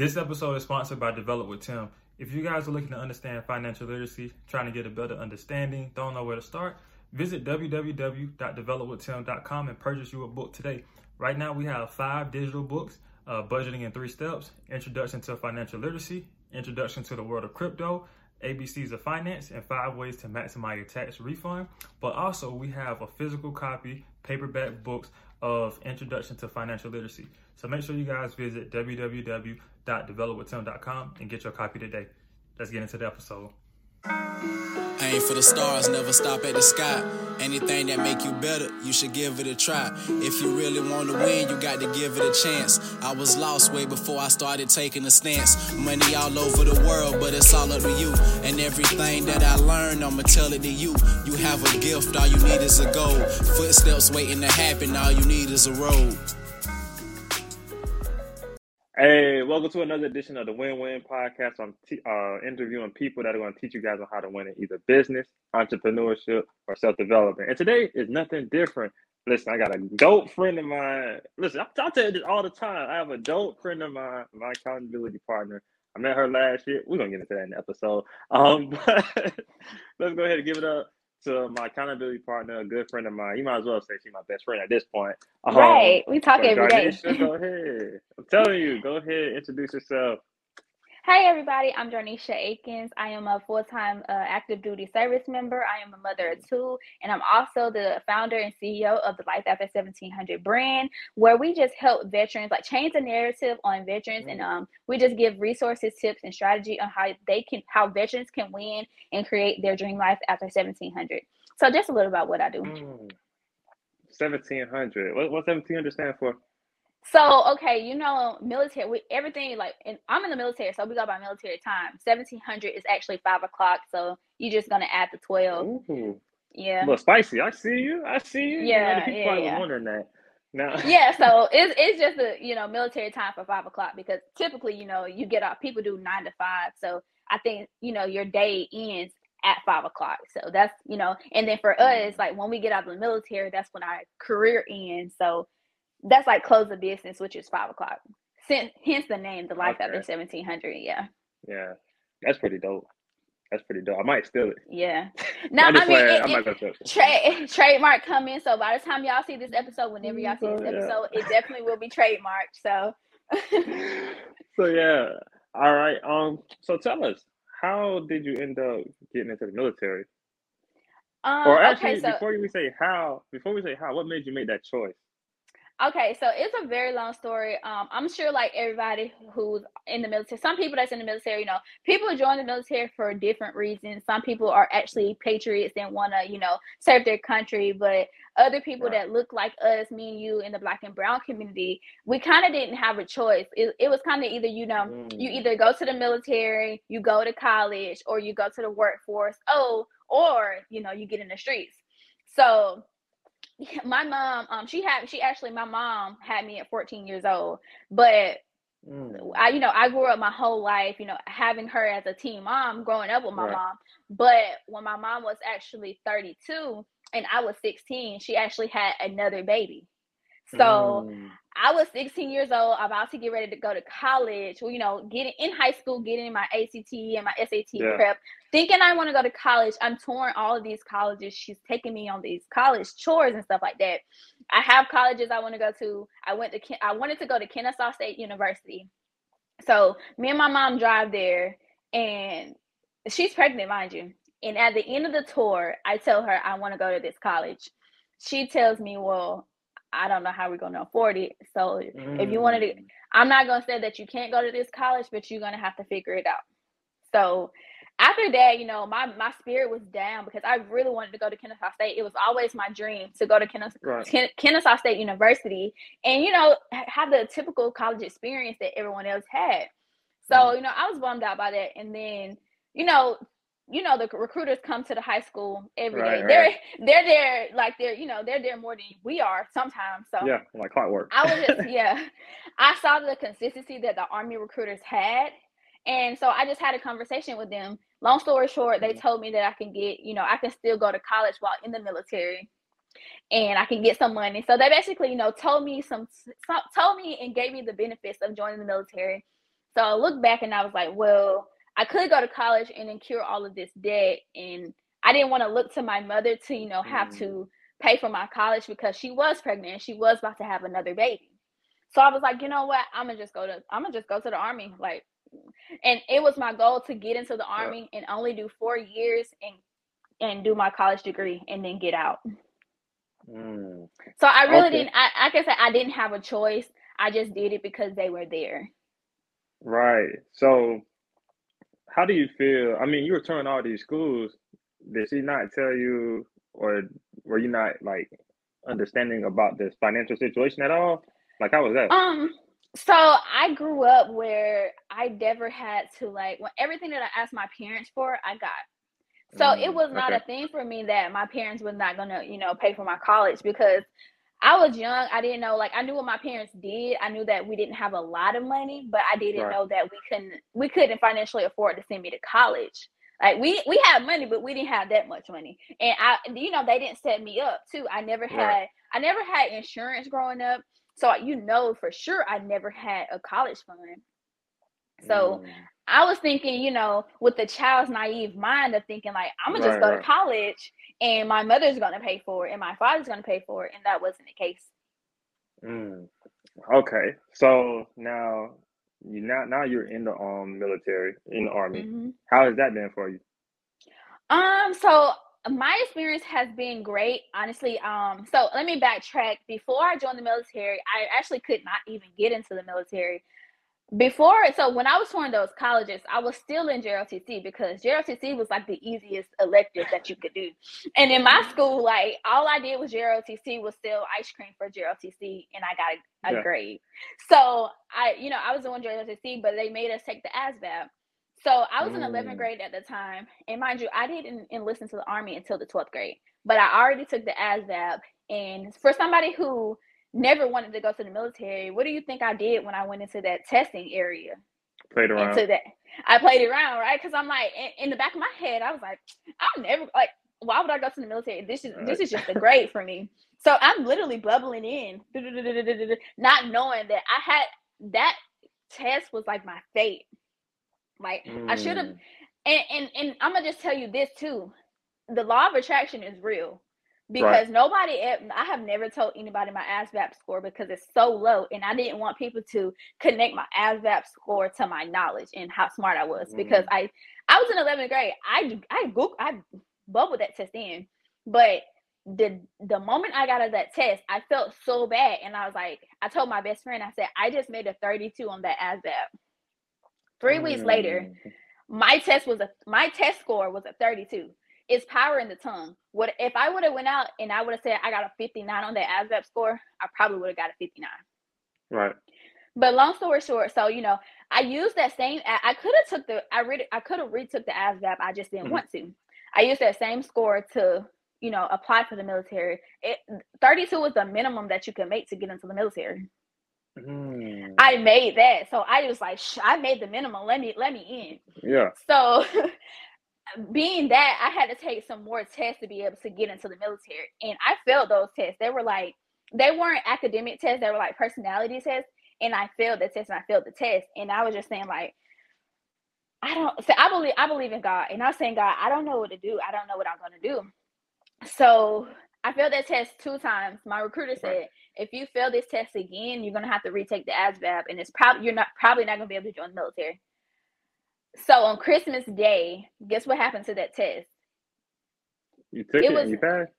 This episode is sponsored by Develop with Tim. If you guys are looking to understand financial literacy, trying to get a better understanding, don't know where to start, visit www.developwithtim.com and purchase you a book today. Right now, we have five digital books uh, Budgeting in Three Steps, Introduction to Financial Literacy, Introduction to the World of Crypto, ABCs of Finance, and Five Ways to Maximize Your Tax Refund. But also, we have a physical copy, paperback books of Introduction to Financial Literacy. So make sure you guys visit www.developwithtim.com and get your copy today. Let's get into the episode. Aim for the stars, never stop at the sky. Anything that make you better, you should give it a try. If you really want to win, you got to give it a chance. I was lost way before I started taking a stance. Money all over the world, but it's all up to you. And everything that I learned, I'ma tell it to you. You have a gift, all you need is a goal. Footsteps waiting to happen, all you need is a road. Hey, welcome to another edition of the Win Win Podcast. I'm t- uh, interviewing people that are going to teach you guys on how to win in either business, entrepreneurship, or self development. And today is nothing different. Listen, I got a dope friend of mine. Listen, I, I tell you this all the time. I have a dope friend of mine, my accountability partner. I met her last year. We're gonna get into that in the episode. Um, but let's go ahead and give it up to my accountability partner, a good friend of mine. You might as well say she's my best friend at this point. Um, right. We talk every day. go ahead. I'm telling you, go ahead, introduce yourself. Hey everybody, I'm Jarnesha Akins. I am a full-time uh, active duty service member. I am a mother of two, and I'm also the founder and CEO of the Life After 1700 brand, where we just help veterans like change the narrative on veterans, mm. and um, we just give resources, tips, and strategy on how they can, how veterans can win and create their dream life after 1700. So just a little about what I do. Mm. 1700. What, what 1700 stand for? So okay, you know, military, we, everything like, and I'm in the military, so we go by military time. 1700 is actually five o'clock, so you're just gonna add the 12. Ooh. Yeah. Well, spicy. I see you. I see you. Yeah. You know, people yeah, yeah. wondering that. Now. yeah. So it's it's just a you know military time for five o'clock because typically you know you get off. People do nine to five, so I think you know your day ends at five o'clock. So that's you know, and then for us, mm. like when we get out of the military, that's when our career ends. So that's like close of business, which is five o'clock. Since hence the name, the life Okay. after seventeen hundred. Yeah, Yeah. That's pretty dope. That's pretty dope. I might steal it. yeah. Now I I mean, it. it, I'm not it, it. trade trademark coming. So by the time y'all see this episode, whenever y'all see this Yeah. episode, it definitely will be trademarked. So so yeah. All right. Um. So tell us, how did you end up getting into the military? um, Or actually, okay, so before we say how, before we say how, what made you make that choice? Okay, so it's a very long story. Um, I'm sure like everybody who's in the military, some people that's in the military, you know, people join the military for different reasons. Some people are actually patriots and want to, you know, serve their country, but other people Right. that look like us, me and you in the black and brown community, we kind of didn't have a choice. It, it was kind of either, you know, you Mm. either go to the military, you go to college, or you go to the workforce. Oh, or you know, you get in the streets. So my mom um she had she actually my mom had me at 14 years old but Mm. i you know i grew up my whole life you know having her as a teen mom growing up with my Right. mom but when my mom was actually 32 and i was 16 she actually had another baby so Mm. I was 16 years old, about to get ready to go to college. Well, you know, getting in high school, getting my ACT and my SAT Yeah. prep, thinking I want to go to college. I'm touring all of these colleges. She's taking me on these college chores and stuff like that. I have colleges I want to go to. I went to I wanted to go to Kennesaw State University. So me and my mom drive there, and she's pregnant, mind you. And at the end of the tour, I tell her I want to go to this college. She tells me, "Well, I don't know how we're going to afford it. So if you wanted to, Mm. I'm not going to say that you can't go to this college, but you're going to have to figure it out. So after that, you know, my my spirit was down because I really wanted to go to Kennesaw State. It was always my dream to go to Kennesaw, Right. Ken, Kennesaw State University and you know have the typical college experience that everyone else had. So Mhm. you know, I was bummed out by that. And then you know, you know, the recruiters come to the high school every day. Right, They're they're there like they're you know they're there more than we are sometimes. So Yeah, like clockwork. I was just yeah. I saw the consistency that the army recruiters had. And so I just had a conversation with them. Long story short, they Mhm. told me that I can get, you know, I can still go to college while in the military and I can get some money. So they basically, you know, told me some told me and gave me the benefits of joining the military. So I looked back and I was like, well, I could go to college and incur all of this debt. And I didn't want to look to my mother to, you know, have mm. to pay for my college because she was pregnant and she was about to have another baby. So I was like, you know what? I'm gonna just go to I'm gonna just go to the army. Like and it was my goal to get into the army yeah. and only do four years and and do my college degree and then get out. Mm. So I really okay. didn't. I, I said, I didn't have a choice. I just did it because they were there. Right. So, how do you feel? I mean, you were touring all these schools. Did she not tell you, or were you not like understanding about this financial situation at all? Like, how was that? Um. So I grew up where I never had to like when everything that I asked my parents for, I got. So mm, it was not okay. a thing for me that my parents was not gonna, you know, pay for my college because I was young. I didn't know like I knew what my parents did. I knew that we didn't have a lot of money, but I didn't right. know that we couldn't we couldn't financially afford to send me to college. Like we we had money, but we didn't have that much money. And I you know, they didn't set me up too. I never had right. I never had insurance growing up. So you know for sure I never had a college fund. So mm. I was thinking, you know, with the child's naive mind of thinking like, I'm gonna right, just go right. to college and my mother's gonna pay for it and my father's gonna pay for it, and that wasn't the case. Mm. Okay, so now you now now you're in the um military in the army. Mm-hmm. How has that been for you? Um, so my experience has been great, honestly. Um, so let me backtrack. Before I joined the military, I actually could not even get into the military before so when i was touring those colleges i was still in jrotc because jrotc was like the easiest elective that you could do and in my school like all i did was jrotc was still ice cream for jrotc and i got a, a yeah. grade so i you know i was doing jrotc but they made us take the asvab so i was mm. in 11th grade at the time and mind you i didn't enlist into the army until the 12th grade but i already took the asvab and for somebody who never wanted to go to the military. What do you think I did when I went into that testing area? Played around. Into that, I played around, right? Because I'm like, in, in, the back of my head, I was like, I'm never like, why would I go to the military? This is right. this is just a grade for me. So I'm literally bubbling in, not knowing that I had that test was like my fate. Like mm. I should have, and, and and I'm gonna just tell you this too. The law of attraction is real because right. nobody i have never told anybody my asvab score because it's so low and i didn't want people to connect my asvab score to my knowledge and how smart i was mm. because i i was in 11th grade i i Google, i bubbled that test in but the the moment i got out of that test i felt so bad and i was like i told my best friend i said i just made a 32 on that asvab three mm. weeks later mm. my test was a my test score was a 32 it's power in the tongue. What if I would have went out and I would have said I got a 59 on that ASVAB score, I probably would have got a 59. Right. But long story short, so you know, I used that same. I could have took the. I read. I could have retook the ASVAB. I just didn't mm-hmm. want to. I used that same score to, you know, apply for the military. It 32 was the minimum that you can make to get into the military. Mm. I made that, so I was like, I made the minimum. Let me let me in. Yeah. So being that I had to take some more tests to be able to get into the military. And I failed those tests. They were like, they weren't academic tests, they were like personality tests. And I failed the test and I failed the test. And I was just saying, like, I don't so I believe I believe in God. And I was saying, God, I don't know what to do. I don't know what I'm gonna do. So I failed that test two times. My recruiter said, if you fail this test again, you're gonna have to retake the ASVAB, and it's probably you're not probably not gonna be able to join the military. So on Christmas Day, guess what happened to that test? You took it, it was, you passed?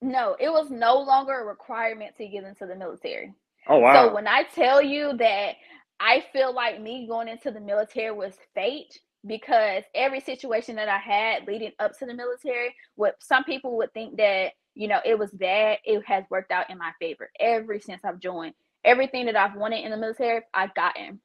No, it was no longer a requirement to get into the military. Oh wow. So when I tell you that I feel like me going into the military was fate because every situation that I had leading up to the military, what some people would think that, you know, it was bad, it has worked out in my favor. Ever since I've joined, everything that I've wanted in the military, I've gotten.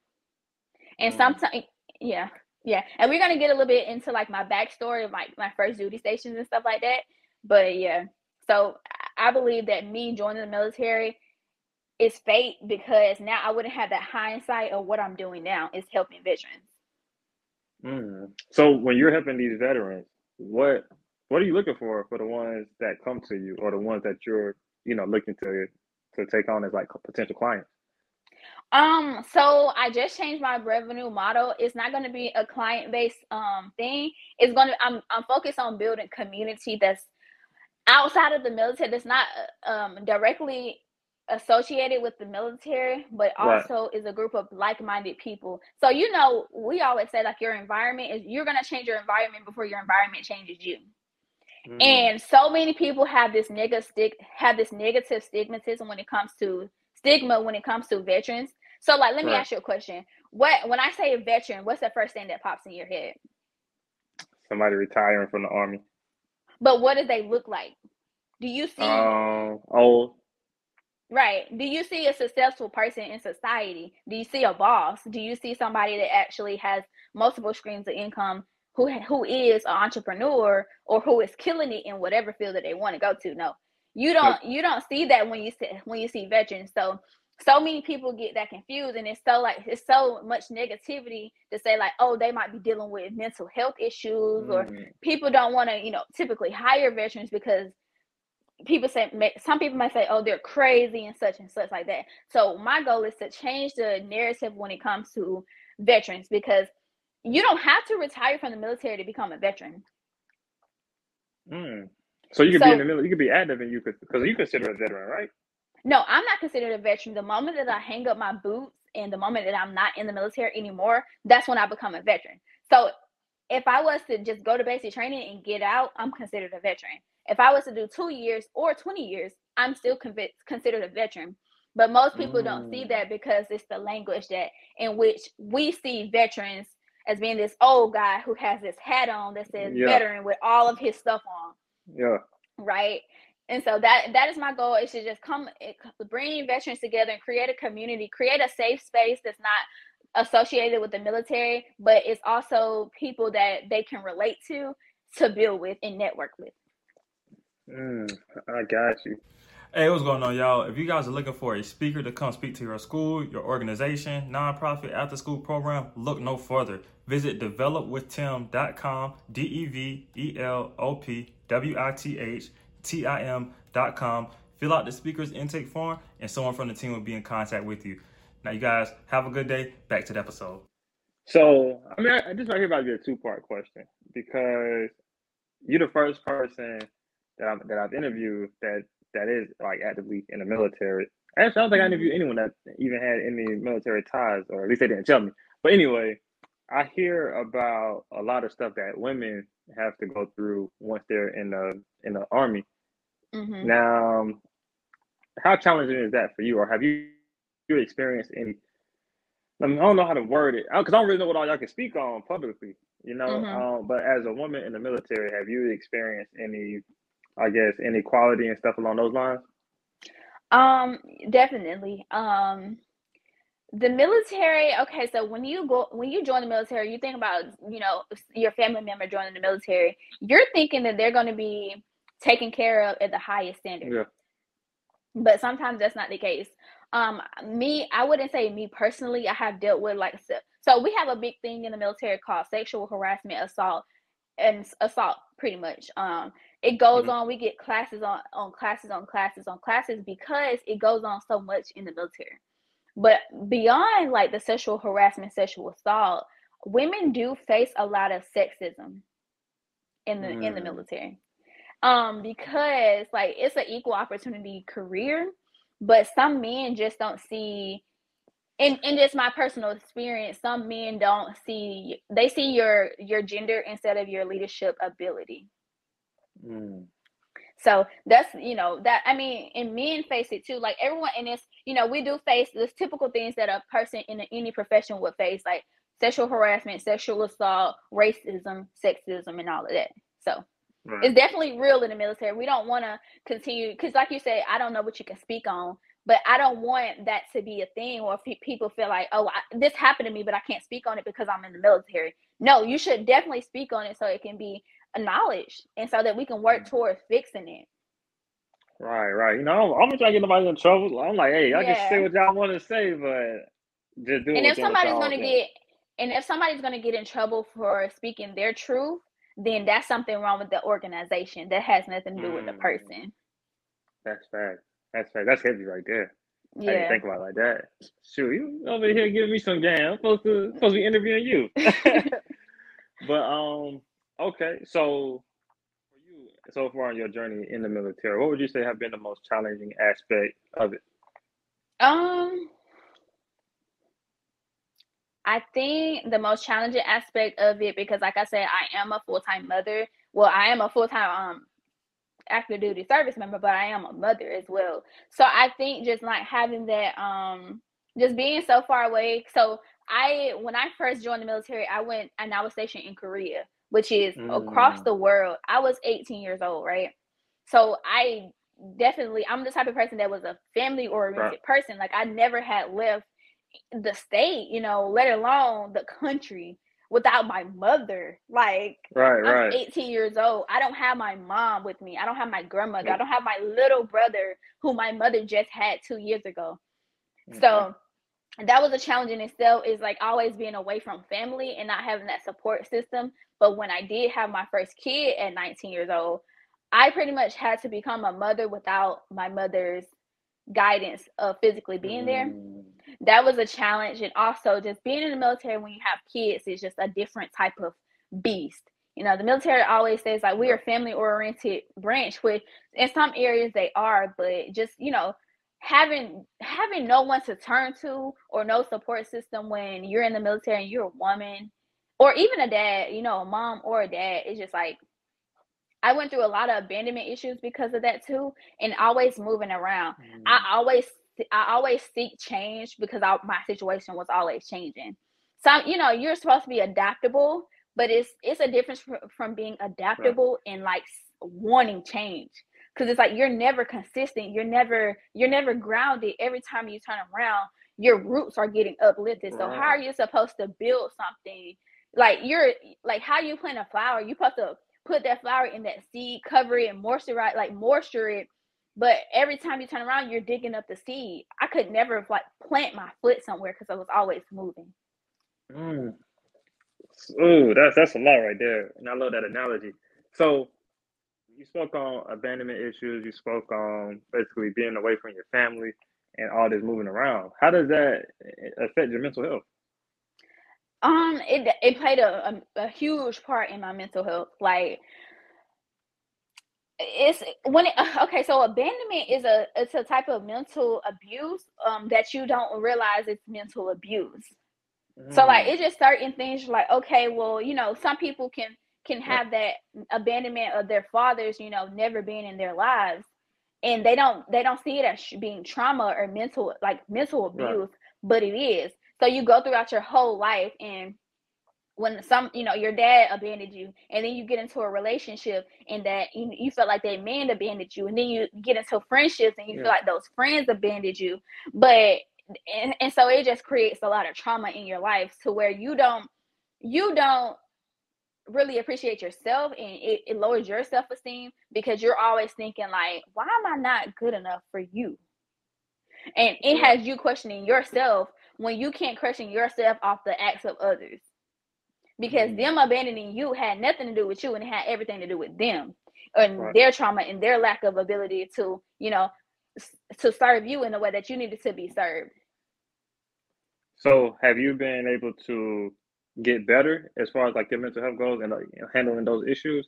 And mm. sometimes yeah. Yeah, and we're gonna get a little bit into like my backstory of my my first duty stations and stuff like that. But yeah, so I believe that me joining the military is fate because now I wouldn't have that hindsight of what I'm doing now is helping veterans. Mm. So when you're helping these veterans, what what are you looking for for the ones that come to you or the ones that you're you know looking to to take on as like potential clients? Um, so I just changed my revenue model. It's not going to be a client based um thing. It's going to I'm I'm focused on building community that's outside of the military. That's not um directly associated with the military, but also right. is a group of like-minded people. So you know, we always say like your environment is you're going to change your environment before your environment changes you. Mm. And so many people have this negative have this negative stigmatism when it comes to stigma when it comes to veterans. So like let me right. ask you a question. What when I say a veteran, what's the first thing that pops in your head? Somebody retiring from the army. But what do they look like? Do you see um, old? Right. Do you see a successful person in society? Do you see a boss? Do you see somebody that actually has multiple streams of income who who is an entrepreneur or who is killing it in whatever field that they want to go to. No, you don't you don't see that when you see when you see veterans. So so many people get that confused, and it's so like it's so much negativity to say like oh they might be dealing with mental health issues mm. or people don't want to you know typically hire veterans because people say some people might say oh they're crazy and such and such like that so my goal is to change the narrative when it comes to veterans because you don't have to retire from the military to become a veteran. Mm. So you could so, be in the middle. you could be active and you could because you consider a veteran, right? No, I'm not considered a veteran. The moment that I hang up my boots and the moment that I'm not in the military anymore, that's when I become a veteran. So if I was to just go to basic training and get out, I'm considered a veteran. If I was to do two years or 20 years, I'm still considered a veteran. But most people mm. don't see mm. that because it's the language that in which we see veterans as being this old guy who has this hat on that says yeah. veteran with all of his stuff on. Yeah. Right. And so that that is my goal is to just come it, bring veterans together and create a community, create a safe space that's not associated with the military, but it's also people that they can relate to to build with and network with. Mm, I got you. Hey, what's going on, y'all? If you guys are looking for a speaker to come speak to your school, your organization, nonprofit, after school program, look no further. Visit developwithtim.com, D E V E L O P W I T H T I M.com. Fill out the speaker's intake form, and someone from the team will be in contact with you. Now, you guys have a good day. Back to the episode. So, I mean, I, I just right here about to be a two part question because you're the first person that I've, that I've interviewed that that is like actively in the military. Actually, I don't think I interviewed anyone that even had any military ties, or at least they didn't tell me. But anyway, I hear about a lot of stuff that women have to go through once they're in the in the army. Mm-hmm. Now, how challenging is that for you, or have you you experienced any? I, mean, I don't know how to word it because I don't really know what all y'all can speak on publicly, you know. Mm-hmm. Um, but as a woman in the military, have you experienced any I guess inequality and stuff along those lines? Um, definitely. Um, the military. Okay, so when you go when you join the military, you think about you know your family member joining the military. You're thinking that they're going to be taken care of at the highest standard. Yeah. But sometimes that's not the case. Um, me, I wouldn't say me personally. I have dealt with like so so we have a big thing in the military called sexual harassment, assault, and assault. Pretty much. Um, it goes mm-hmm. on we get classes on on classes on classes on classes because it goes on so much in the military but beyond like the sexual harassment sexual assault women do face a lot of sexism in the mm. in the mm. military um because like it's an equal opportunity career but some men just don't see in, in just my personal experience some men don't see they see your your gender instead of your leadership ability Mm. So that's you know that I mean, and men face it too. Like everyone in this, you know, we do face the typical things that a person in any profession would face, like sexual harassment, sexual assault, racism, sexism, and all of that. So right. it's definitely real in the military. We don't want to continue because, like you said, I don't know what you can speak on, but I don't want that to be a thing or if people feel like, oh, I, this happened to me, but I can't speak on it because I'm in the military. No, you should definitely speak on it so it can be knowledge and so that we can work mm. towards fixing it. Right, right. You know, I'm, I'm trying to get nobody in trouble. I'm like, hey, I yeah. can say what y'all want to say, but just do. And if somebody's gonna get, and if somebody's gonna get in trouble for speaking their truth, then that's something wrong with the organization. That has nothing to do mm. with the mm. person. That's fact. That's fact. That's heavy right there. I didn't Yeah. think about it like that. Shoot, you over here giving me some game. I'm supposed to supposed to be interviewing you. but um, okay. So for you, so far in your journey in the military, what would you say have been the most challenging aspect of it? Um, I think the most challenging aspect of it, because like I said, I am a full time mother. Well, I am a full time um active duty service member, but I am a mother as well. So I think just like having that um just being so far away. So I when I first joined the military, I went and I was stationed in Korea, which is across Mm. the world. I was 18 years old, right? So I definitely I'm the type of person that was a family oriented person. Like I never had left the state, you know, let alone the country without my mother. Like Right, I'm right. 18 years old. I don't have my mom with me. I don't have my grandmother. I don't have my little brother who my mother just had two years ago. Mhm. So that was a challenge in itself is like always being away from family and not having that support system. But when I did have my first kid at 19 years old, I pretty much had to become a mother without my mother's guidance of physically being there. Mm, that was a challenge and also just being in the military when you have kids is just a different type of beast. You know the military always says like we are family oriented branch which in some areas they are but just you know having having no one to turn to or no support system when you're in the military and you're a woman or even a dad you know a mom or a dad it's just like i went through a lot of abandonment issues because of that too and always moving around mm, I always I always seek change because I, my situation was always changing. Some you know you're supposed to be adaptable, but it's it's a difference fr- from being adaptable and like wanting change because it's like you're never consistent. You're never you're never grounded. Every time you turn around, your roots are getting uplifted. So how are you supposed to build something like you're like how you plant a flower? You supposed to put that flower in that seed, cover it, and moisturize like moisture it but every time you turn around, you're digging up the seed. I could never like plant my foot somewhere because I was always moving. mm. Ooh, that's that's a lot right there, and I love that analogy. So you spoke on abandonment issues. You spoke on basically being away from your family and all this moving around. How does that eh, affect your mental health? Um, it it played a, a, a huge part in my mental health. Like it's when it okay, so abandonment is a it's a type of mental abuse um that you don't realize it's mental abuse. So like Mm, it's just certain things like okay, well, you know, some people can can have that abandonment of their fathers, you know, never being in their lives. And they don't they don't see it as being trauma or mental like mental Right. abuse, but it is. So you go throughout your whole life and when some you know your dad abandoned you and then you get into a relationship and that you, you felt like that man abandoned you and then you get into friendships and you Yeah. feel like those friends abandoned you. But and, and so it just creates a lot of trauma in your life to where you don't you don't really appreciate yourself and it, it lowers your self-esteem because you're always thinking like why am i not good enough for you? And it has you questioning yourself when you can't question yourself off the acts of others because Mm, them abandoning you had nothing to do with you and it had everything to do with them and right. their trauma and their lack of ability to you know to serve you in the way that you needed to be served So have you been able to get better as far as like your mental health goes and like handling those issues?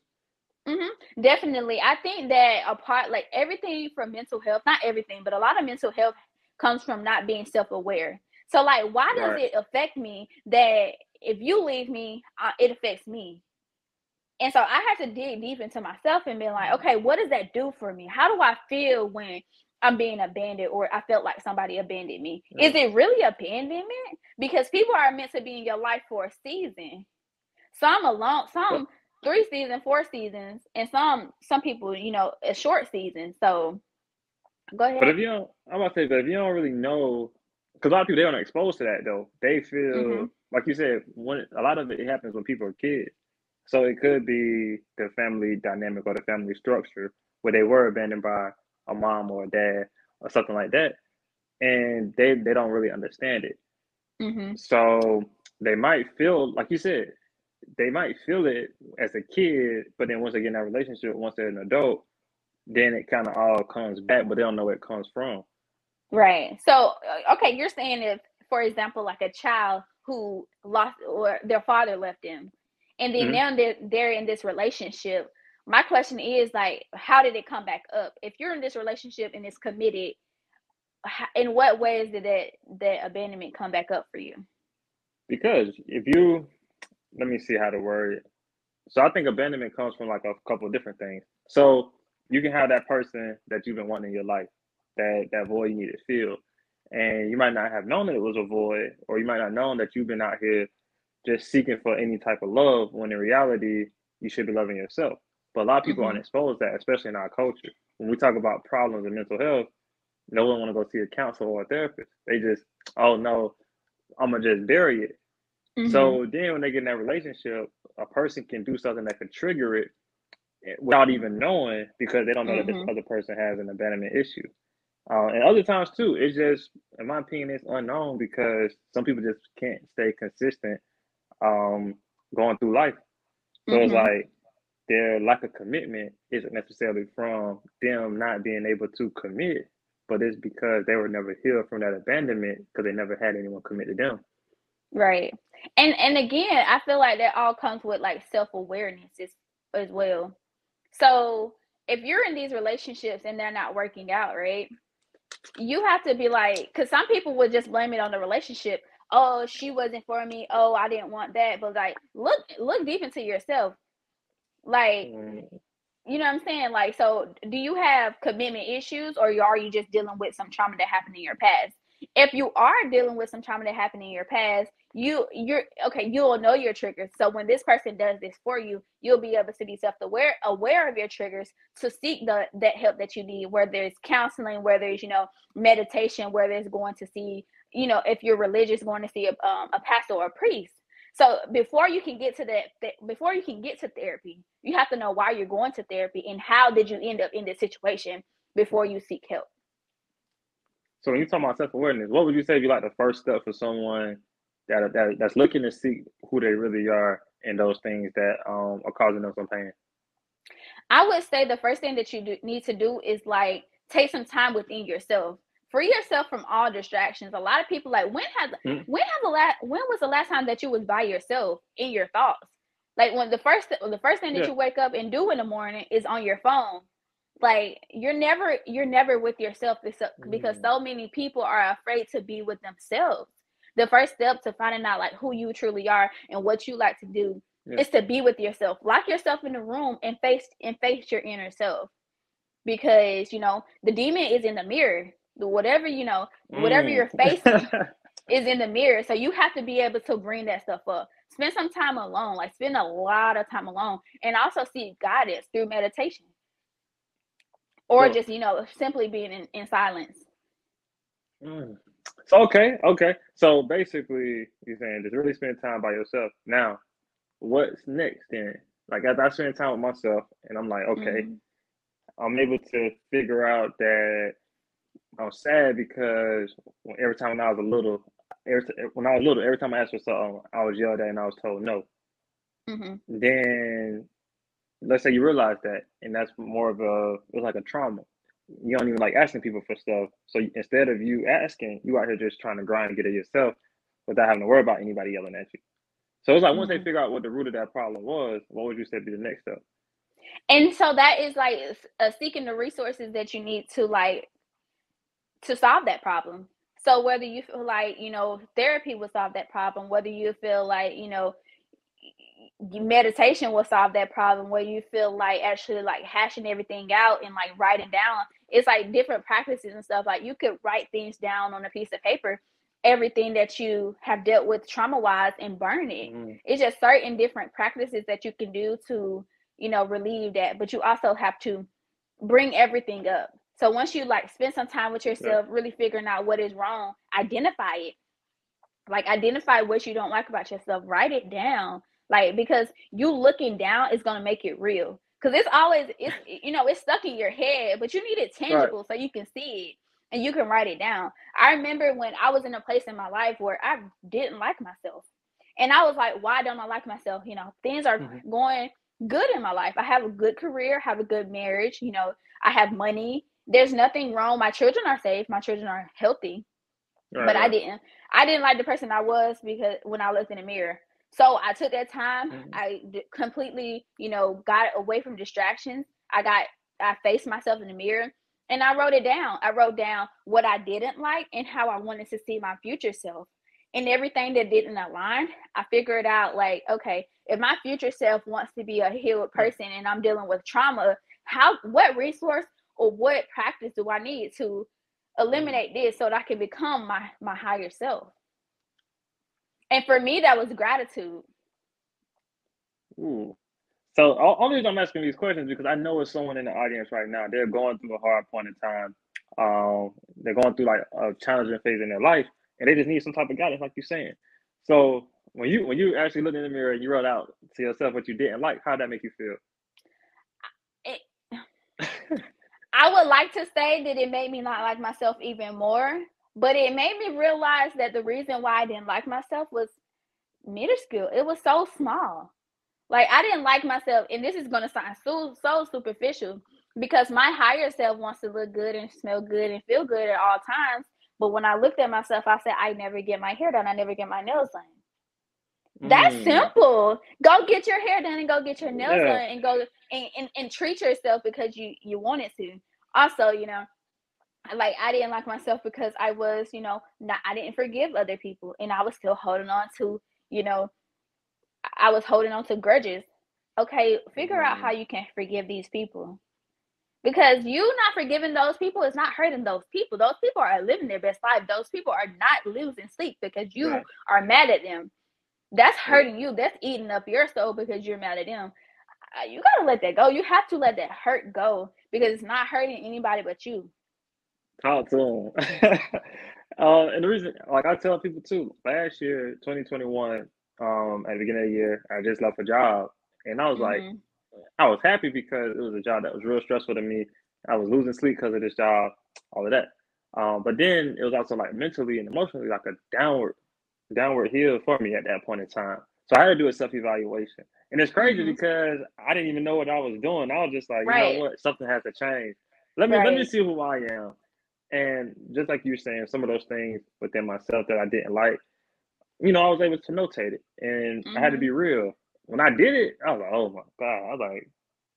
hmm Definitely. I think that a part, like everything from mental health, not everything, but a lot of mental health comes from not being self aware. So, like, why does Right. it affect me that if you leave me, uh, it affects me? And so I had to dig deep into myself and be like, okay, what does that do for me? How do I feel when I'm being abandoned or I felt like somebody abandoned me? Is it really abandonment? Because people are meant to be in your life for a season. Some alone, some three seasons, four seasons, and some some people, you know, a short season. So go ahead. but if you don't, I'm about to say, but if you don't really know, because a lot of people they aren't exposed to that though. They feel hmm like you said, when a lot of it happens when people are kids. So it could be the family dynamic or the family structure where they were abandoned by a mom or a dad or something like that, and they they don't really understand it. hmm So they might feel like you said, they might feel it as a kid, but then once they get in that relationship, once they're an adult, then it kind of all comes back, but they don't know where it comes from. Right. So, uh, okay, you're saying if, for example, like a child who lost or their father left them, and then mm-hmm. now they're, they're in this relationship. My question is like, how did it come back up? If you're in this relationship and it's committed, in what ways did that that abandonment come back up for you? Because if you, let me see how to word it. So I think abandonment comes from like a couple of different things. So you can have that person that you've been wanting in your life, that that void you needed filled, and you might not have known that it was a void, or you might not known that you've been out here just seeking for any type of love, when in reality you should be loving yourself. But a lot of people mm-hmm. aren't exposed to that, especially in our culture. When we talk about problems in mental health, no one want to go see a counselor or a therapist. They just, oh no, I'm gonna just bury it. Mm-hmm. So then when they get in that relationship, a person can do something that could trigger it without even knowing because they don't know mm-hmm. that this mm-hmm. other person has an abandonment issue. Uh, and other times too, it's just, in my opinion, it's unknown because some people just can't stay consistent um, going through life. So mm-hmm. it's like their lack of commitment isn't necessarily from them not being able to commit, but it's because they were never healed from that abandonment because they never had anyone commit to them. Right. And and again, I feel like that all comes with like self awareness as, as well. So if you're in these relationships and they're not working out, right? You have to be like, because some people would just blame it on the relationship. Oh, she wasn't for me. Oh, I didn't want that. But like, look, look deep into yourself. Like, you know what I'm saying? Like, so do you have commitment issues or are you just dealing with some trauma that happened in your past? If you are dealing with some trauma that happened in your past, you you're okay, you'll know your triggers. So when this person does this for you, you'll be able to be self-aware aware of your triggers to seek the that help that you need, whether it's counseling, whether it's, you know, meditation, whether it's going to see, you know, if you're religious, going to see a, um, a pastor or a priest so before you can get to that, th- before you can get to therapy, you have to know why you're going to therapy and how did you end up in this situation before you seek help. So when you talk about self awareness, what would you say be like the first step for someone that, that that's looking to see who they really are and those things that um, are causing them some pain? I would say the first thing that you do, need to do is like take some time within yourself free yourself from all distractions. A lot of people like when has mm. when have the last when was the last time that you was by yourself in your thoughts? Like when the first the first thing that yeah. you wake up and do in the morning is on your phone. Like you're never you're never with yourself because mm. so many people are afraid to be with themselves. The first step to finding out like who you truly are and what you like to do yeah. is to be with yourself. Lock yourself in the room and face and face your inner self. Because you know the demon is in the mirror whatever you know whatever mm. you're facing is in the mirror so you have to be able to bring that stuff up spend some time alone like spend a lot of time alone and also seek guidance through meditation or just you know simply being in, in silence mm. So okay okay so basically you're saying just really spend time by yourself now what's next then like as i spend time with myself and i'm like okay mm-hmm. i'm able to figure out that I was sad because every time when I was a little, every when I was little, every time I asked for something, I was yelled at and I was told no. Mm-hmm. Then, let's say you realize that, and that's more of a it's like a trauma. You don't even like asking people for stuff. So instead of you asking, you out here just trying to grind and get it yourself without having to worry about anybody yelling at you. So it's like mm-hmm. once they mm-hmm. figure out what the root of that problem was, what would you say be the next step? And so that is like uh, seeking the resources that you need to like to solve that problem. So whether you feel like, you know, therapy will solve that problem, whether you feel like, you know, meditation will solve that problem, where you feel like actually like hashing everything out and like writing down, it's like different practices and stuff. Like you could write things down on a piece of paper, everything that you have dealt with trauma wise and burn it. Mm-hmm. It's just certain different practices that you can do to, you know, relieve that. But you also have to bring everything up. So once you like spend some time with yourself, really figuring out what is wrong, identify it. Like identify what you don't like about yourself, write it down. Like because you looking down is gonna make it real. Cause it's always it's you know it's stuck in your head, but you need it tangible right. so you can see it and you can write it down. I remember when I was in a place in my life where I didn't like myself. And I was like, why don't I like myself? You know, things are mm-hmm. going good in my life. I have a good career, have a good marriage, you know, I have money, there's nothing wrong. My children are safe. My children are healthy. Right, but. I didn't. I didn't like the person I was because when I looked in the mirror. So I took that time. Mm-hmm. I completely, you know, got away from distractions. I got, I faced myself in the mirror and I wrote it down. I wrote down what I didn't like and how I wanted to see my future self. And everything that didn't align, I figured out like, okay, if my future self wants to be a healed person and I'm dealing with trauma, how what resource or what practice do I need to eliminate this so that I can become my my higher self? And for me, that was gratitude. Ooh. So only reason I'm asking these questions because I know it's someone in the audience right now. They're going through a hard point in time. Um, they're going through like a challenging phase in their life, and they just need some type of guidance, like you're saying. So when you when you actually look in the mirror and you wrote out to yourself what you didn't like, how did that make you feel? It, I would like to say that it made me not like myself even more, but it made me realize that the reason why I didn't like myself was middle school. It was so small. Like I didn't like myself, and this is gonna sound so so superficial because my higher self wants to look good and smell good and feel good at all times. But when I looked at myself, I said, I never get my hair done. I never get my nails done. That's mm. simple. Go get your hair done and go get your nails yeah. done and go and, and, and treat yourself because you you wanted to. Also, you know, like I didn't like myself because I was, you know, not I didn't forgive other people and I was still holding on to, you know, I was holding on to grudges. Okay, figure mm-hmm. out how you can forgive these people. Because you not forgiving those people is not hurting those people. Those people are living their best life. Those people are not losing sleep because you right. are mad at them. That's hurting you. That's eating up your soul because you're mad at them. Uh, you gotta let that go. You have to let that hurt go because it's not hurting anybody but you. Talk to them. uh, and the reason, like I tell people too, last year, 2021, um, at the beginning of the year. I just left a job, and I was mm-hmm. like, I was happy because it was a job that was real stressful to me. I was losing sleep because of this job, all of that. Um, but then it was also like mentally and emotionally like a downward, downward hill for me at that point in time. So I had to do a self evaluation, and it's crazy mm-hmm. because I didn't even know what I was doing. I was just like, right. you know what, something has to change. Let me right. let me see who I am. And just like you were saying, some of those things within myself that I didn't like, you know, I was able to notate it, and mm-hmm. I had to be mm-hmm. real. When I did it, I was like, "Oh my god!" I was like,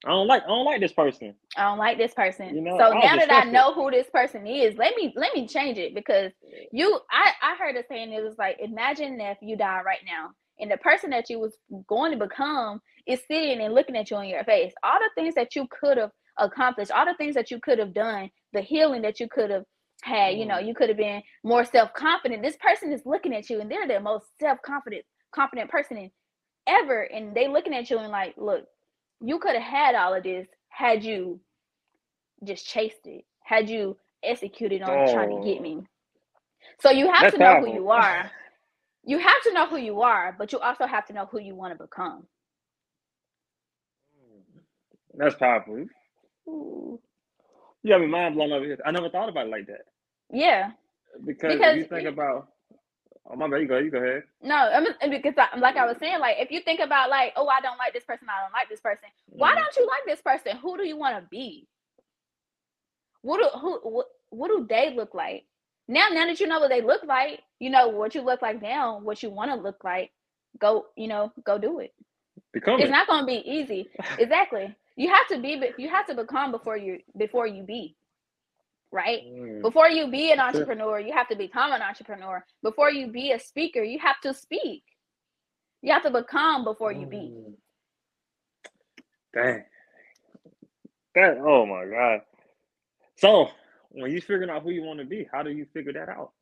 "I don't like, I don't like this person. I don't like this person." You know, so now that I know who this person is, let me let me change it because you, I, I heard a saying it was like, imagine if you die right now, and the person that you was going to become is sitting and looking at you in your face. All the things that you could have accomplished, all the things that you could have done, the healing that you could have had, you know, mm. you could have been more self-confident. This person is looking at you and they're the most self-confident, confident person in ever. And they looking at you and like, look, you could have had all of this had you just chased it, had you executed on oh. trying to get me. So you have That's to know powerful. who you are. You have to know who you are, but you also have to know who you want to become. That's powerful. Ooh. You me mind blown over here. I never thought about it like that. Yeah. Because, because if you think about Oh my bad, you go, you go ahead. No, I mean because I, like I was saying, like if you think about like, oh, I don't like this person, I don't like this person. Why mm-hmm. don't you like this person? Who do you want to be? What do who what, what do they look like? Now, now that you know what they look like, you know what you look like now, what you want to look like. Go, you know, go do it. Become it's not going to be easy. exactly. You have to be you have to become before you before you be right? Mm. before you be an entrepreneur you have to become an entrepreneur. Before you be a speaker you have to speak. You have to become before you be. Mm. dang. That oh my god. So when you figuring out who you want to be how do you figure that out?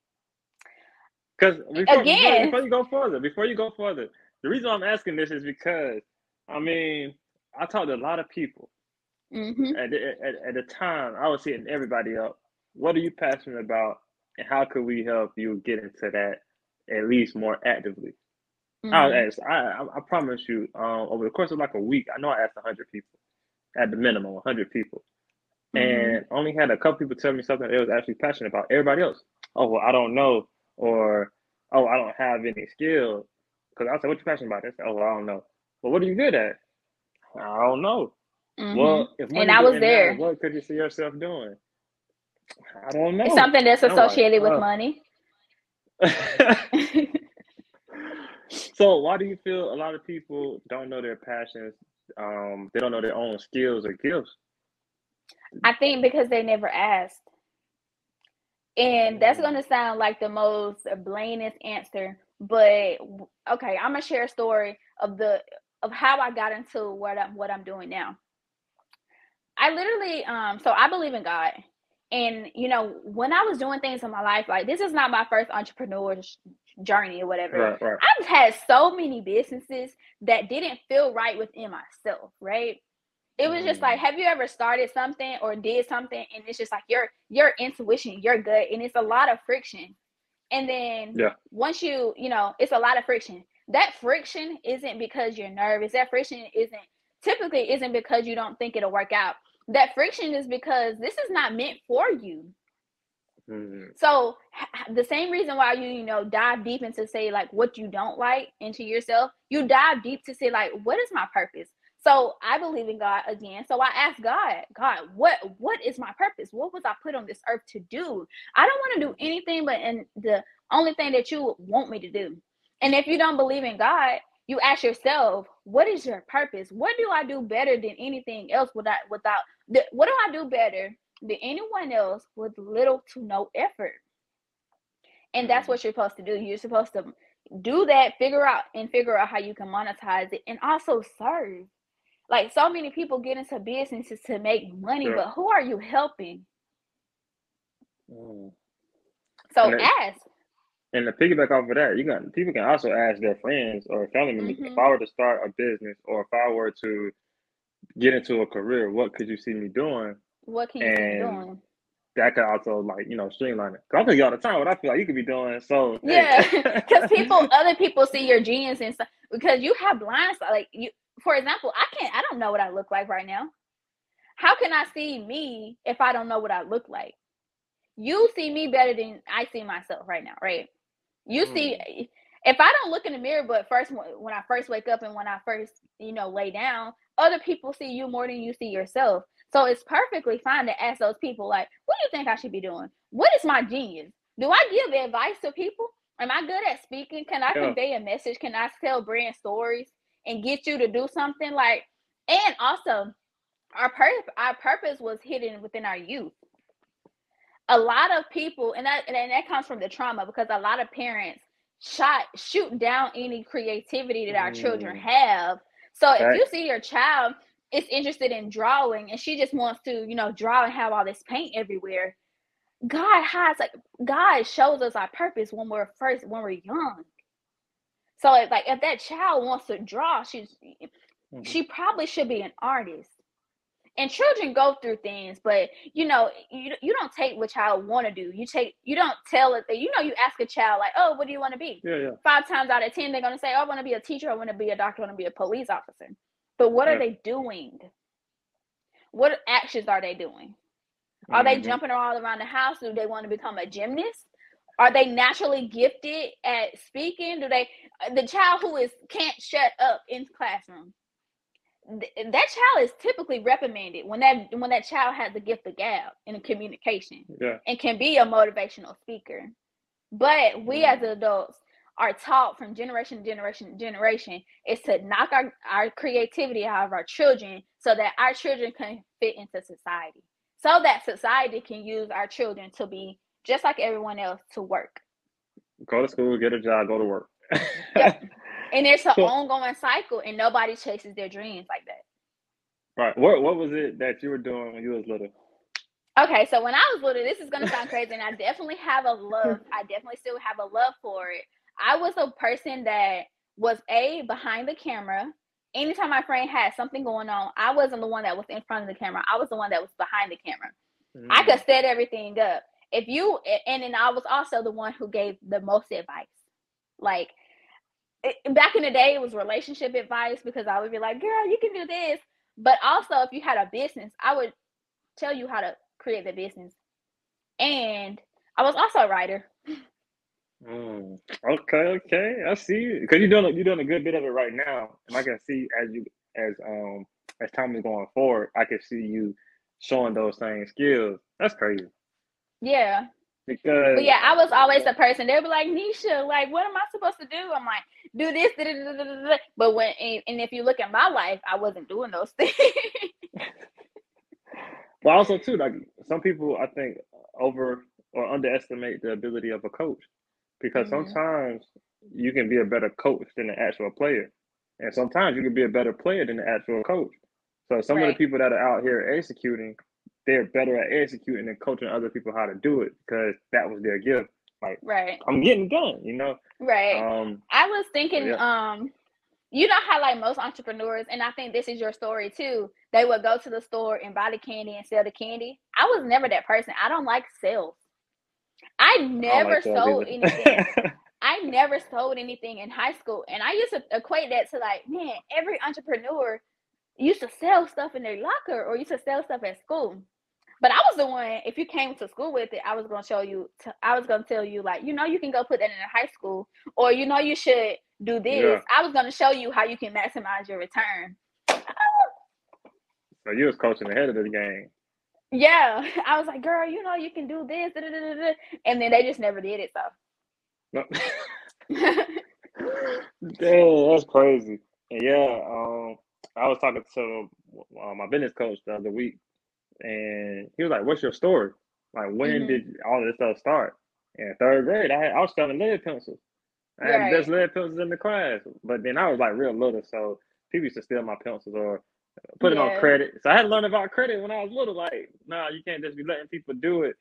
Because again. before you go further before you go further the reason i'm asking this is because i mean I talked to a lot of people. Mm-hmm. At, the, at, at the time, I was hitting everybody up. What are you passionate about, and how could we help you get into that at least more actively? Mm-hmm. I asked. I, I, promise you, um, over the course of like a week, I know I asked hundred people, at the minimum, hundred people, mm-hmm. and only had a couple people tell me something they was actually passionate about. Everybody else, oh well, I don't know, or oh, I don't have any skill. Because I said, what you passionate about? They said, oh, well, I don't know. But what are you good at? I don't know. Mm-hmm. Well, if and I was there, what could you see yourself doing? I don't know. It's something that's I'm like, associated with money. so why do you feel a lot of people don't know their passions? Um, they don't know their own skills or gifts. I think because they never asked. And that's going to sound like the most blandest answer, but okay, I'm gonna share a story of the of how I got into what I'm what I'm doing now. I literally um so I believe in God. And you know, when I was doing things in my life, like this is not my first entrepreneur journey or whatever. Right, right. I've had so many businesses that didn't feel right within myself, right? It was just like, have you ever started something or did something and it's just like your your intuition, your gut, and it's a lot of friction. And then Yeah. once you, you know, it's a lot of friction. That friction isn't because you're nervous. That friction isn't typically isn't because you don't think it'll work out. That friction is because this is not meant for you. Mhm. So the same reason why you you know dive deep into say like what you don't like into yourself, you dive deep to say like what is my purpose. So I believe in God again. So I ask God, God, what what is my purpose? What was I put on this earth to do? I don't want to do anything but in the only thing that you want me to do. And if you don't believe in God, you ask yourself, what is your purpose? What do I do better than anything else without without the, what do I do better than anyone else with little to no effort? And that's Mhm. what you're supposed to do. You're supposed to do that, figure out and figure out how you can monetize it and also serve. Like so many people get into businesses to make money, but who are you helping? Mm. So And ask. And to piggyback off of that, you got people can also ask their friends or family members, if Mhm. I were to start a business or if I were to get into a career, what could you see me doing? What can you be And doing? That could also like, you know, streamline it. Cause I tell you all the time what I feel like you could be doing. So Yeah, because people, other people see your genius and stuff. Because you have blind. Like you, for example, I can't. I don't know what I look like right now. How can I see me if I don't know what I look like? You see me better than I see myself right now, right? You see, mm. if I don't look in the mirror, but first when when I first wake up and when I first, you know, lay down, other people see you more than you see yourself. So it's perfectly fine to ask those people, like, what do you think I should be doing? What is my genius? Do I give advice to people? Am I good at speaking? Can I Yeah. convey a message? Can I tell brand stories and get you to do something like? And also, our purpose, our purpose was hidden within our youth. A lot of people, and that and that comes from the trauma because a lot of parents shot shoot down any creativity that our children Mm. have. So if you see your child is interested in drawing and she just wants to, you know, draw and have all this paint everywhere, God has like God shows us our purpose when we're first when we're young. So if, like if that child wants to draw, she's Mhm. she probably should be an artist. And children go through things, but you know, you you don't take what child want to do. You take you don't tell it. You know, you ask a child like, "Oh, what do you want to be?" Yeah, yeah. Five times out of ten, they're gonna say, "Oh, I want to be a teacher. I want to be a doctor. I want to be a police officer." But what Yeah. are they doing? What actions are they doing? Are they Mhm. jumping all around the house? Do they want to become a gymnast? Are they naturally gifted at speaking? Do they the child who is can't shut up in classroom? th- That child is typically reprimanded when that when that child has the gift of gab in communication Yeah. and can be a motivational speaker. But we mm-hmm. as adults are taught from generation to generation to generation is to knock our, our creativity out of our children so that our children can fit into society. So that society can use our children to be just like everyone else to work. Go to school, get a job, go to work. Yep. And it's an So- ongoing cycle and nobody chases their dreams like that. Right. What what was it that you were doing when you was little? Okay, so when I was little, this is gonna sound crazy, and I definitely have a love. I definitely still have a love for it. I was a person that was a behind the camera. Anytime my friend had something going on, I wasn't the one that was in front of the camera. I was the one that was behind the camera. I Mm. could set everything up. If you and then I was also the one who gave the most advice. Like it, back in the day, it was relationship advice because I would be like, "Girl, you can do this." But also, if you had a business, I would tell you how to create the business. And I was also a writer. Mm. Okay, okay. I see you. Because you're doing you're doing a good bit of it right now. And I can see as you as um as time is going forward, I can see you showing those same skills. That's crazy. Yeah. Because But yeah, I was always the person. They'd be like, Nisha, like, what am I supposed to do? I'm like, do this, da, da, da, but when and, and if you look at my life, I wasn't doing those things. But also too, like some people I think over or underestimate the ability of a coach because Mhm. sometimes you can be a better coach than the actual player, and sometimes you can be a better player than the actual coach. So some of the people that are out here executing, they're better at executing than coaching other people how to do it because that was their gift. Like right, I'm getting done, you know. right. Um, I was thinking, yeah. um, you know how like most entrepreneurs, and I think this is your story too. They would go to the store and buy the candy and sell the candy. I was never that person. I don't like sales. I I never like sold either. anything. I never sold anything in high school, and I used to equate that to like, man, every entrepreneur used to sell stuff in their locker or used to sell stuff at school. But I was the one. If you came to school with it, I was gonna show you. T- I was gonna tell you like, you know, you can go put that in a high school, or you know, you should do this. Yeah. I was gonna show you how you can maximize your return. so you was coaching ahead of the game. Yeah, I was like, girl, you know, you can do this, da, da, da, and then they just never did it. No. So. Damn, that's crazy. And yeah, um, I was talking to uh, my business coach the other week, and he was like, "What's your story? Like, when Mhm. did all this stuff start?" In third grade, I had, I was selling lead pencils. I had the best lead pencils in the class, but then I was like real little, so people used to steal my pencils or put it on credit. So I had to learn about credit when I was little. Like, nah, you can't just be letting people do it.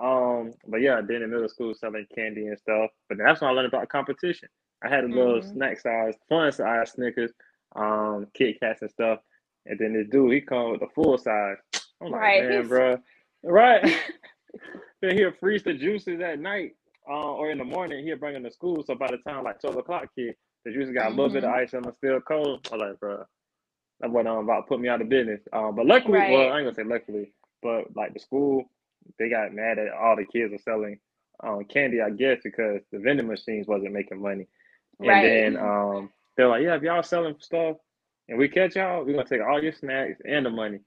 Um, but yeah, then in middle school selling candy and stuff. But that's when I learned about competition. I had a little Mhm. snack size, fun size Snickers, um, Kit Kats and stuff. And then this dude, he come with the full size. I'm like, Right, man, bro, right? then he'll freeze the juices at night, uh, or in the morning. He'll bring them to school. So by the time like twelve o'clock, kid, the juices got a little bit of Mm-hmm. ice and it's still cold. I'm like, bro, that wasn't um, about to put me out of business. Um, but luckily, well, I ain't gonna say luckily, but like the school, they got mad at all the kids were selling um, candy, I guess, because the vending machines wasn't making money. And Right. then um, they're like, yeah, if y'all selling stuff and we catch y'all, we're gonna take all your snacks and the money.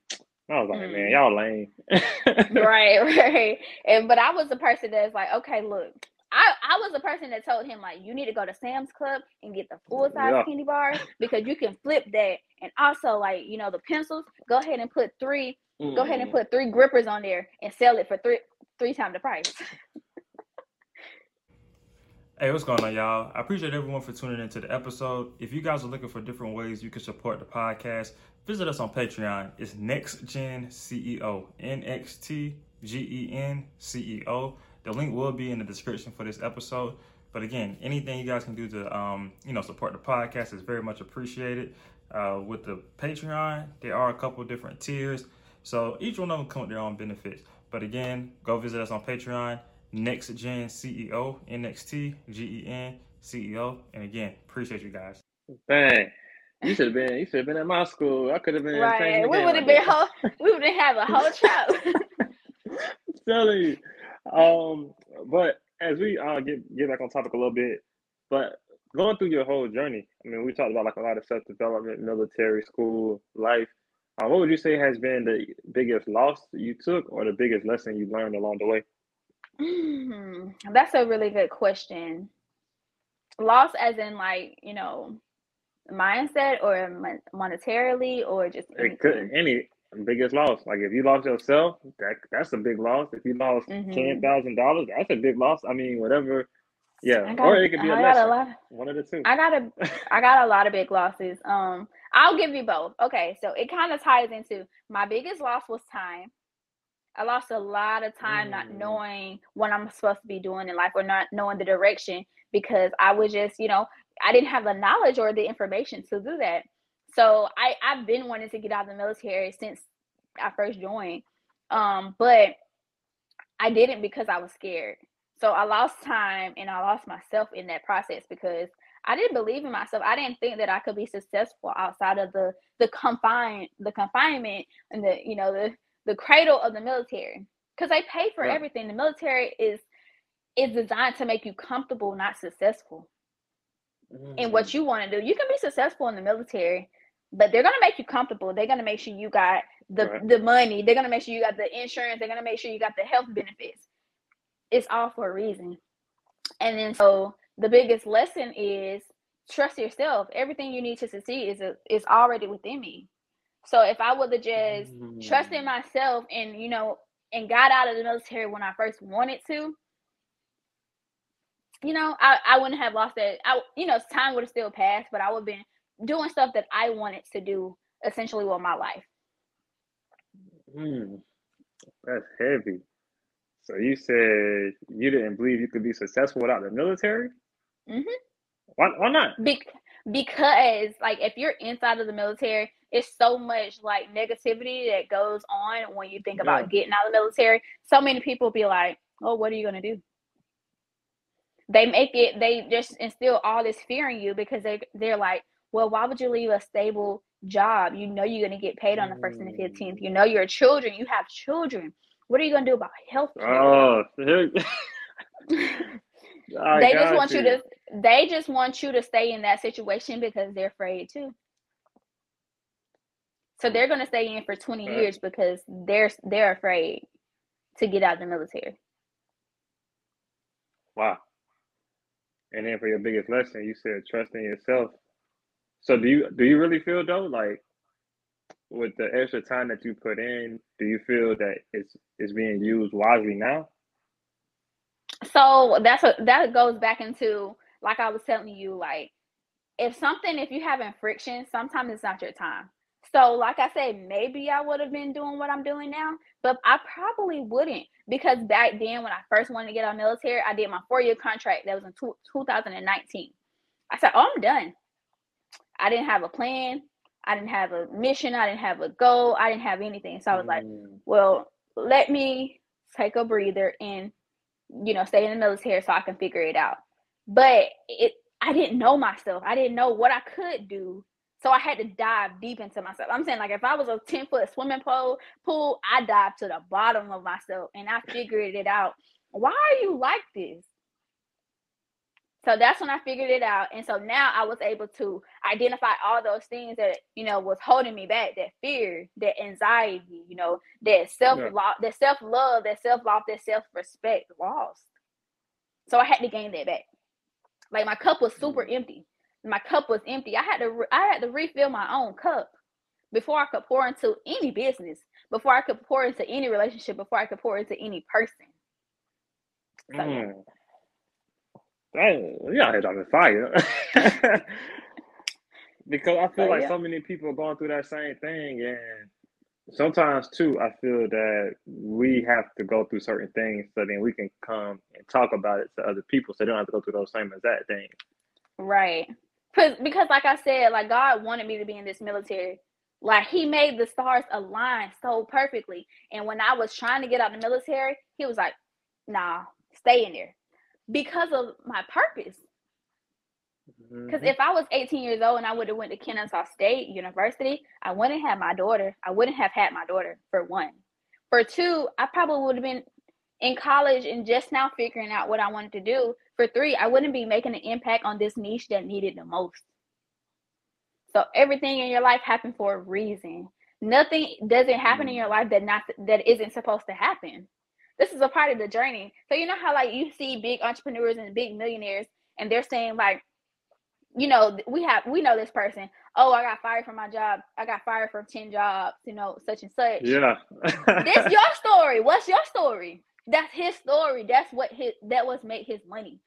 I was like, Mm. man, y'all lame. right, right. And but I was the person that's like, okay, look, I I was the person that told him like, you need to go to Sam's Club and get the full size Yeah. candy bars because you can flip that, and also like you know the pencils. Go ahead and put three. Go ahead and Mm. put three grippers on there and sell it for three three times the price. Hey, what's going on, y'all? I appreciate everyone for tuning into the episode. If you guys are looking for different ways you can support the podcast, visit us on Patreon. It's Next Gen CEO, N X T G E N C E O. The link will be in the description for this episode. But again, anything you guys can do to, um, you know, support the podcast is very much appreciated. Uh, with the Patreon, there are a couple different tiers, so each one of them come with their own benefits. But again, go visit us on Patreon. Next Gen CEO, NXT, GEN, CEO. And again, appreciate you guys. Dang. You should have been. You should have been at my school. I could have been. right. changing We would have like been that. whole. We would have have a whole show. telling you. Um, but as we uh get get back on topic a little bit, but going through your whole journey, I mean, we talked about like a lot of self development, military, school, life. Uh, what would you say has been the biggest loss you took, or the biggest lesson you learned along the way? Hmm, That's a really good question. Loss, as in like you know, mindset or mon- monetarily or just It could any biggest loss. Like if you lost yourself, that that's a big loss. If you lost Mhm. ten thousand dollars, that's a big loss. I mean, whatever. Yeah, got, or it could be a a lot. One of the two. I got a I got a lot of big losses. Um, I'll give you both. Okay, so it kind of ties into my biggest loss was time. I lost a lot of time not Mm. knowing what I'm supposed to be doing in life or not knowing the direction because I was just, you know, I didn't have the knowledge or the information to do that. So I I've been wanting to get out of the military since I first joined. Um, but I didn't because I was scared. So I lost time and I lost myself in that process because I didn't believe in myself. I didn't think that I could be successful outside of the the confine the confinement and the you know the the cradle of the military because they pay for Right. everything. The military is is designed to make you comfortable, not successful in Mm. what you want to do. You can be successful in the military, but they're gonna make you comfortable. They're gonna make sure you got the Right. the money. They're gonna make sure you got the insurance. They're gonna make sure you got the health benefits. it's all for a reason. And then so the biggest lesson is trust yourself. Everything you need to succeed is a, is already within me. So if I would have just mm. trusted myself and you know and got out of the military when I first wanted to, you know, I, I wouldn't have lost that. I you know, time would have still passed, but I would have been doing stuff that I wanted to do essentially with my life. Mm, that's heavy. So you said you didn't believe you could be successful without the military? Mm-hmm. Why, why not? Be- because like if you're inside of the military, it's so much like negativity that goes on when you think about yeah. getting out of the military. So many people be like, "Oh, what are you gonna do?" They make it. They just instill all this fear in you because they they're like, "Well, why would you leave a stable job? You know you're gonna get paid on the first and the fifteenth. You know your children. You have children. What are you gonna do about health care?" Oh. they just want you. you to they just want you to stay in that situation because they're afraid too. So they're going to stay in for 20 right. years because they're they're afraid to get out of the military. Wow. And then for your biggest lesson, you said trust in yourself. So do you do you really feel though like with the extra time that you put in, do you feel that it's it's being used wisely now? So that's what that goes back into like I was telling you, like if something, if you having friction, sometimes it's not your time. So, like I said, maybe I would have been doing what I'm doing now, but I probably wouldn't because back then, when I first wanted to get out of military, I did my four year contract. That was in two, 2019. I said, "Oh, I'm done." I didn't have a plan. I didn't have a mission. I didn't have a goal. I didn't have anything. So I was mm. like, "Well, let me take a breather and, you know, stay in the military so I can figure it out." but it I didn't know myself. I didn't know what I could do. So I had to dive deep into myself. I'm saying like if I was a 10 foot swimming pool pool, I dive to the bottom of myself and I figured it out. Why are you like this? So that's when I figured it out. And so now I was able to identify all those things that, you know, was holding me back, that fear, that anxiety, you know, that self love, yeah. that self love, that self love, that self respect lost. So I had to gain that back. Like my cup was super mm-hmm. empty. My cup was empty. I had to re- I had to refill my own cup before I could pour into any business, before I could pour into any relationship, before I could pour into any person. So, mm. That, yeah, I'm on fire. because I feel but, like yeah. so many people are going through that same thing, and sometimes too, I feel that we have to go through certain things so then we can come and talk about it to other people so they don't have to go through those same exact things. Right. Cause, because like I said, like God wanted me to be in this military. Like he made the stars align so perfectly. And when I was trying to get out of the military, he was like, nah, stay in there. Because of my purpose. Because mm-hmm. if I was 18 years old and I would have went to Kennesaw State University, I wouldn't have my daughter. I wouldn't have had my daughter for one. For two, I probably would have been in college and just now figuring out what I wanted to do. For three, I wouldn't be making an impact on this niche that needed the most. So everything in your life happened for a reason. Nothing doesn't happen in mm-hmm. your life that not that isn't supposed to happen. This is a part of the journey. So you know how like you see big entrepreneurs and big millionaires and they're saying like you know, we have we know this person. Oh, I got fired from my job. I got fired from ten jobs. You know, such and such. Yeah. this your story. What's your story? That's his story. That's what his that was made his money.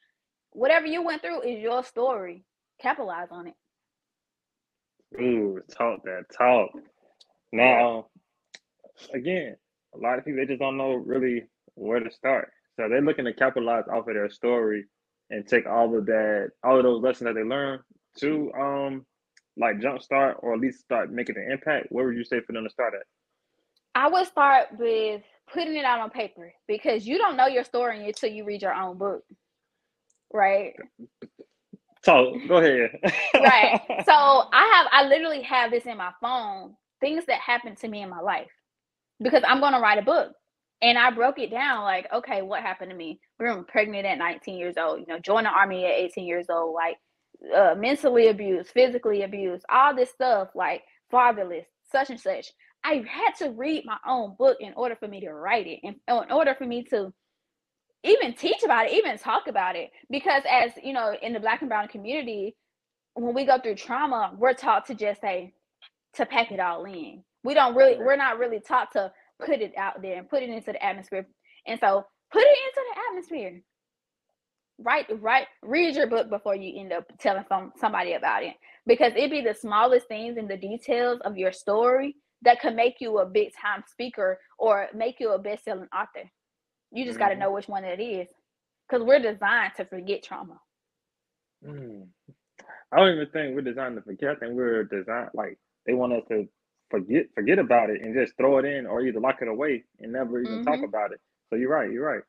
Whatever you went through is your story. Capitalize on it. Ooh, talk that talk. Now, again, a lot of people they just don't know really where to start. So they're looking to capitalize off of their story and take all of that, all of those lessons that they learn to um like jumpstart or at least start making an impact, where would you say for them to start at? I would start with putting it out on paper because you don't know your story until you read your own book. Right. So go ahead. right. So I have I literally have this in my phone, things that happened to me in my life. Because I'm gonna write a book. And I broke it down like, okay, what happened to me? We were pregnant at 19 years old, you know, joined the army at 18 years old, like uh, mentally abused, physically abused, all this stuff, like fatherless, such and such. I had to read my own book in order for me to write it, and uh, in order for me to even teach about it, even talk about it. Because as you know, in the black and brown community, when we go through trauma, we're taught to just say to pack it all in. We don't really, we're not really taught to put it out there and put it into the atmosphere. And so put it into the atmosphere. Write, write, read your book before you end up telling some, somebody about it. Because it'd be the smallest things in the details of your story that could make you a big time speaker or make you a best selling author. You just mm-hmm. got to know which one it is. Because we're designed to forget trauma. Mm. I don't even think we're designed to forget. I think we're designed like they want us to forget forget about it and just throw it in or either lock it away and never even mm-hmm. talk about it. So you're right, you're right.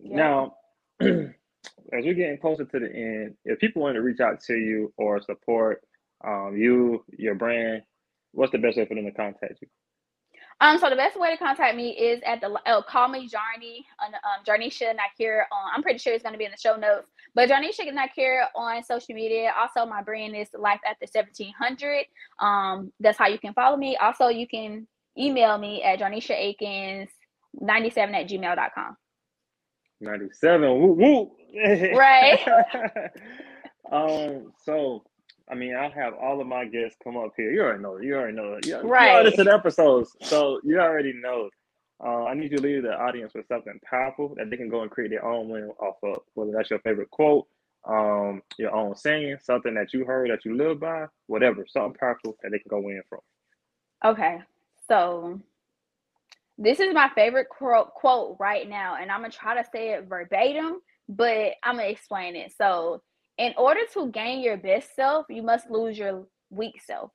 Yeah. Now as we're getting closer to the end, if people want to reach out to you or support um, you, your brand, what's the best way for them to contact you? Um, so the best way to contact me is at the oh, call me Jarnee on um Jarnesha Nakir on I'm pretty sure it's gonna be in the show notes. But Jarnesha Nakir on social media. Also my brand is Life After 1700. Um, that's how you can follow me. Also you can email me at Jarnesha Akins 97 at gmail.com. 97. Woo woo. Right. um, so I mean, I'll have all of my guests come up here. You already know. You already know. You, right. You listen to episodes, so you already know. Uh, I need you to leave the audience with something powerful that they can go and create their own win off of. Whether that's your favorite quote, um, your own saying, something that you heard that you live by, whatever, something powerful that they can go win from. Okay, so this is my favorite quote, quote right now, and I'm gonna try to say it verbatim, but I'm gonna explain it. So in order to gain your best self, you must lose your weak self.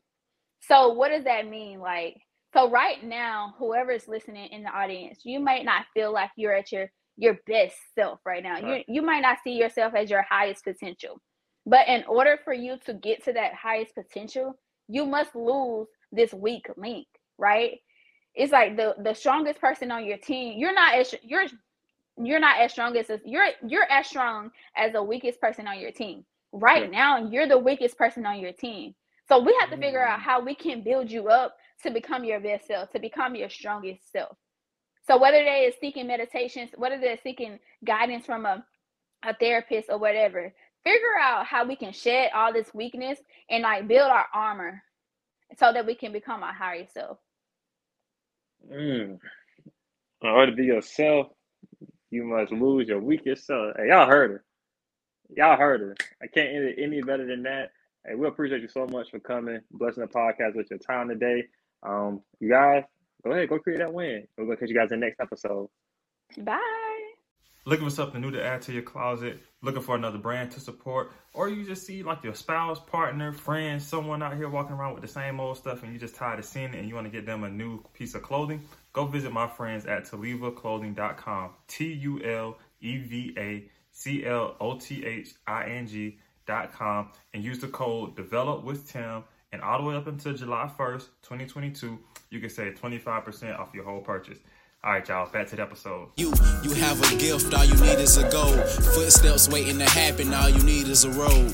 So, what does that mean? Like, so right now, whoever is listening in the audience, you might not feel like you're at your your best self right now. Right. You you might not see yourself as your highest potential. But in order for you to get to that highest potential, you must lose this weak link, right? It's like the the strongest person on your team. You're not as you're you're not as strong as you're you're as strong as the weakest person on your team. Right yeah. now, you're the weakest person on your team. So we have to figure out mm. how we can build you up to become your best self, to become your strongest self. So whether they is seeking meditations, whether they're seeking guidance from a, a therapist or whatever, figure out how we can shed all this weakness and like build our armor so that we can become our higher self. Mm. In order to be yourself, you must lose your weakest self. Hey, y'all heard her. Y'all heard her. I can't end it any better than that. Hey, we appreciate you so much for coming, blessing the podcast with your time today. Um, you guys, go ahead, go create that win. We're gonna catch you guys in the next episode. Bye. Looking for something new to add to your closet, looking for another brand to support, or you just see like your spouse, partner, friend, someone out here walking around with the same old stuff and you just tired of seeing it and you want to get them a new piece of clothing, go visit my friends at tulevaclothing.com. T U L E V A C L O T H I N G.com and use the code develop with Tim and all the way up until July 1st, 2022, you can save 25% off your whole purchase. All right, y'all, back to the episode. You you have a gift, all you need is a goal. Footsteps waiting to happen, all you need is a road.